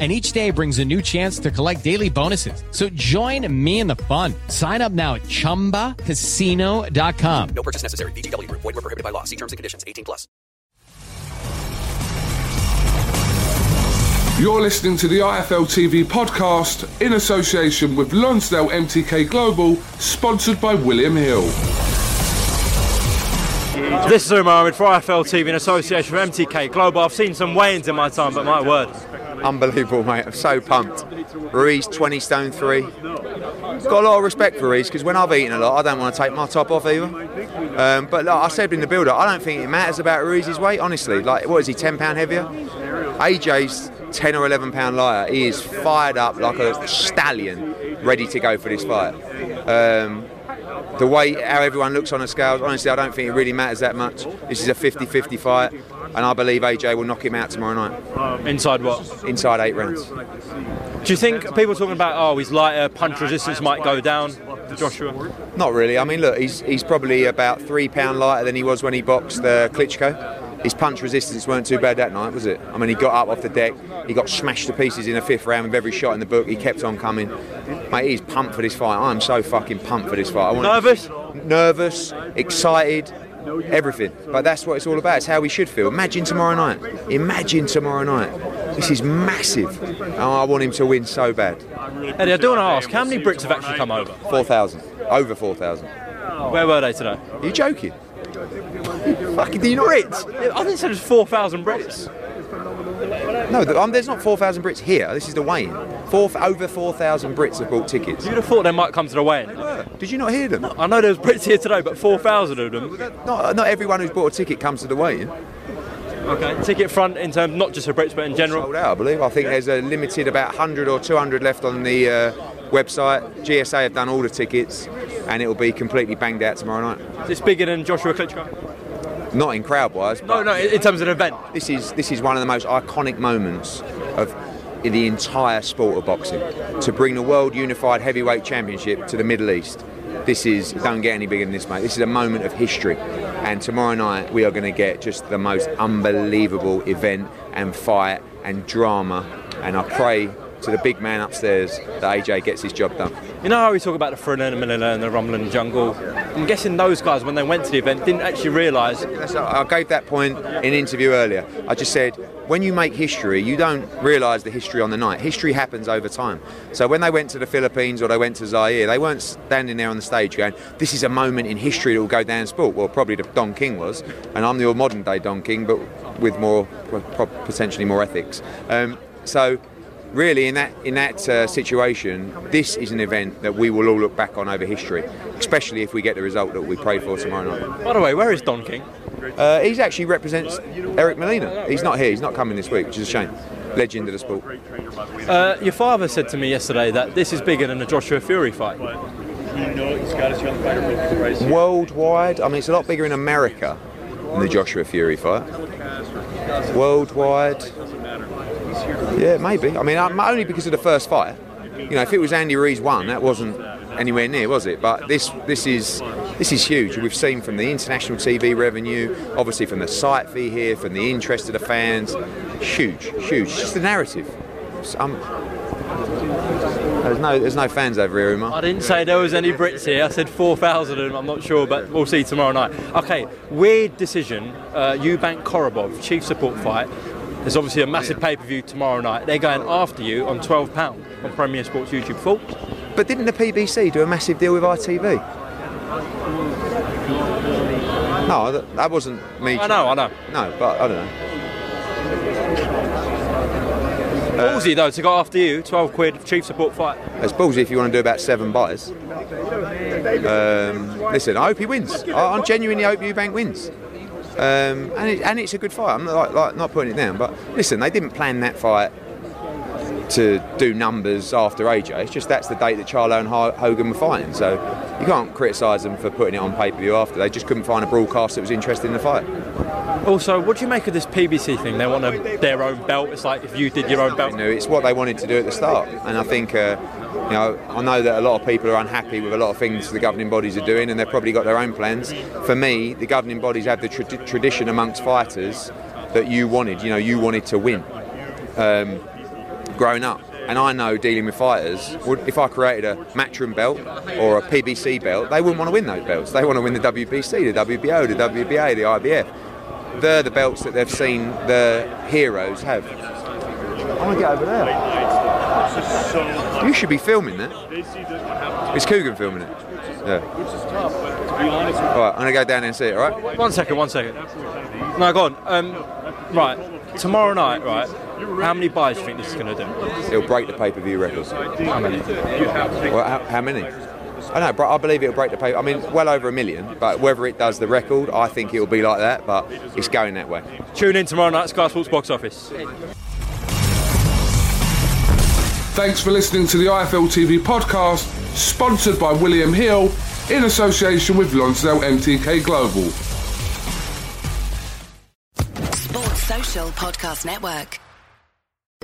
and each day brings a new chance to collect daily bonuses. So join me in the fun. Sign up now at ChumbaCasino.com. No purchase necessary. VGW. Void were prohibited by law. See terms and conditions. 18 plus. You're listening to the IFL TV podcast in association with Lonsdale MTK Global, sponsored by William Hill. This is Umar Ahmed for IFL TV in association with MTK Global. I've seen some weigh-ins in my time, but my word, Unbelievable, mate. I'm so pumped. Ruiz, 20 stone three. Got a lot of respect for Ruiz because when I've eaten a lot, I don't want to take my top off either. Um, but like I said in the build-up, I don't think it matters about Ruiz's weight, honestly. Like, what is he, 10 pound heavier? AJ's 10 or 11 pound lighter. He is fired up like a stallion, ready to go for this fight. Um, the way how everyone looks on the scales, honestly, I don't think it really matters that much. This is a 50-50 fight, and I believe AJ will knock him out tomorrow night. inside what? Inside eight rounds. Do you think people talking about oh his lighter punch resistance might go down to Joshua? Not really. I mean, look, he's he's probably about three pound lighter than he was when he boxed uh, Klitschko. His punch resistance weren't too bad that night, was it? I mean, he got up off the deck, he got smashed to pieces in the fifth round with every shot in the book. He kept on coming. Mate, he's pumped for this fight. I'm so fucking pumped for this fight. Nervous? nervous, excited, everything. But that's what it's all about. It's how we should feel. Imagine tomorrow night. Imagine tomorrow night. This is massive. Oh, I want him to win so bad. Eddie, I do want to ask, how many Brits have actually come over? 4,000. Over 4,000. Where were they today? Are you joking? Fucking, do you not Brits? I think it said there's 4,000 Brits. No, um, there's not 4,000 Brits here. This is the weigh-in. Four, over 4,000 Brits have bought tickets. You'd have thought they might come to the weigh-in. Did you not hear them? I know there was Brits here today, but 4,000 of them. Not, not everyone who's bought a ticket comes to the weigh-in. Okay. Ticket front in terms not just for Brits but in general. Sold out, I believe. I think there's a limited about 100 or 200 left on the uh, website. GSA have done all the tickets, and it will be completely banged out tomorrow night. It's bigger than Joshua Klitschko. Not in crowd-wise. No, but no, in terms of an event. This is this is one of the most iconic moments of in the entire sport of boxing. To bring the World Unified Heavyweight Championship to the Middle East. This is don't get any bigger than this, mate. This is a moment of history. And tomorrow night we are going to get just the most unbelievable event and fight and drama. And I pray to the big man upstairs that AJ gets his job done. You know how we talk about the Thriller and the Manila and the Rumble in the Jungle? I'm guessing those guys, when they went to the event, didn't actually realise. I gave that point in an interview earlier. I just said, when you make history, you don't realise the history on the night. History happens over time. So when they went to the Philippines or they went to Zaire, they weren't standing there on the stage going, this is a moment in history that will go down in sport. Well, probably the Don King was, and I'm the modern day Don King, but with more, potentially more ethics. Um, so really in that in that uh, situation this is an event that we will all look back on over history especially if we get the result that we pray for tomorrow night. By the way, where is Don King? uh, he actually represents Eric Molina. He's not here he's not coming this week which is a shame. Legend of the sport. Uh, your father said to me yesterday that this is bigger than the Joshua Fury fight. worldwide I mean it's a lot bigger in America than the Joshua Fury fight. Worldwide yeah maybe I mean um, only because of the first fight you know if it was Andy Ruiz one, that wasn't anywhere near, was it? But this this is this is huge. We've seen from the international TV revenue, obviously from the site fee here, from the interest of the fans, huge, huge. Just the narrative. Um, there's no there's no fans over here, Umar. I didn't say there was any Brits here. I said 4,000 and I'm not sure, but we'll see tomorrow night. Okay, weird decision. Uh, Eubank Korobov, chief support fight. There's obviously a massive pay per view tomorrow night. They're going after you on £12 on Premier Sports YouTube. Thoughts? But didn't the PBC do a massive deal with ITV? No, that, that wasn't me. I know, I know. No, but I don't know. Ballsy though to go after you, 12 quid, chief support fight. It's ballsy if you want to do about seven buys. Um, listen, I hope he wins. I, I genuinely hope Eubank wins. Um, and, it, and it's a good fight. I'm not, like, not putting it down, but listen, they didn't plan that fight to do numbers after AJ. It's just that's the date that Charlo and Hogan were fighting. So you can't criticise them for putting it on pay per view after. They just couldn't find a broadcast that was interested in the fight. Also, what do you make of this PBC thing? They want a, their own belt. It's like if you did your own belt. You know, it's what they wanted to do at the start, and I think. Uh, you know, I know that a lot of people are unhappy with a lot of things the governing bodies are doing, and they've probably got their own plans. For me, the governing bodies have the tra- tradition amongst fighters that you wanted. You know, you wanted to win um, growing up. And I know dealing with fighters, if I created a Matchroom belt or a PBC belt, they wouldn't want to win those belts. They want to win the WBC, the WBO, the WBA, the IBF. They're the belts that they've seen the heroes have. I want to get over there. You should be filming that. Is Coogan filming it? Yeah. All right, I'm gonna go down there and see it. All right. One second, one second. No, go on. Um, right, tomorrow night, right? How many buys do you think this is going to do? It'll break the pay-per-view record. How many? Well, how, how many? I know, but I believe it'll break the pay. I mean, well over a million. But whether it does the record, I think it'll be like that. But it's going that way. Tune in tomorrow night, Sky Sports Box Office. Thanks for listening to the IFL TV podcast, sponsored by William Hill in association with Lonsdale MTK Global. Sports Social Podcast Network.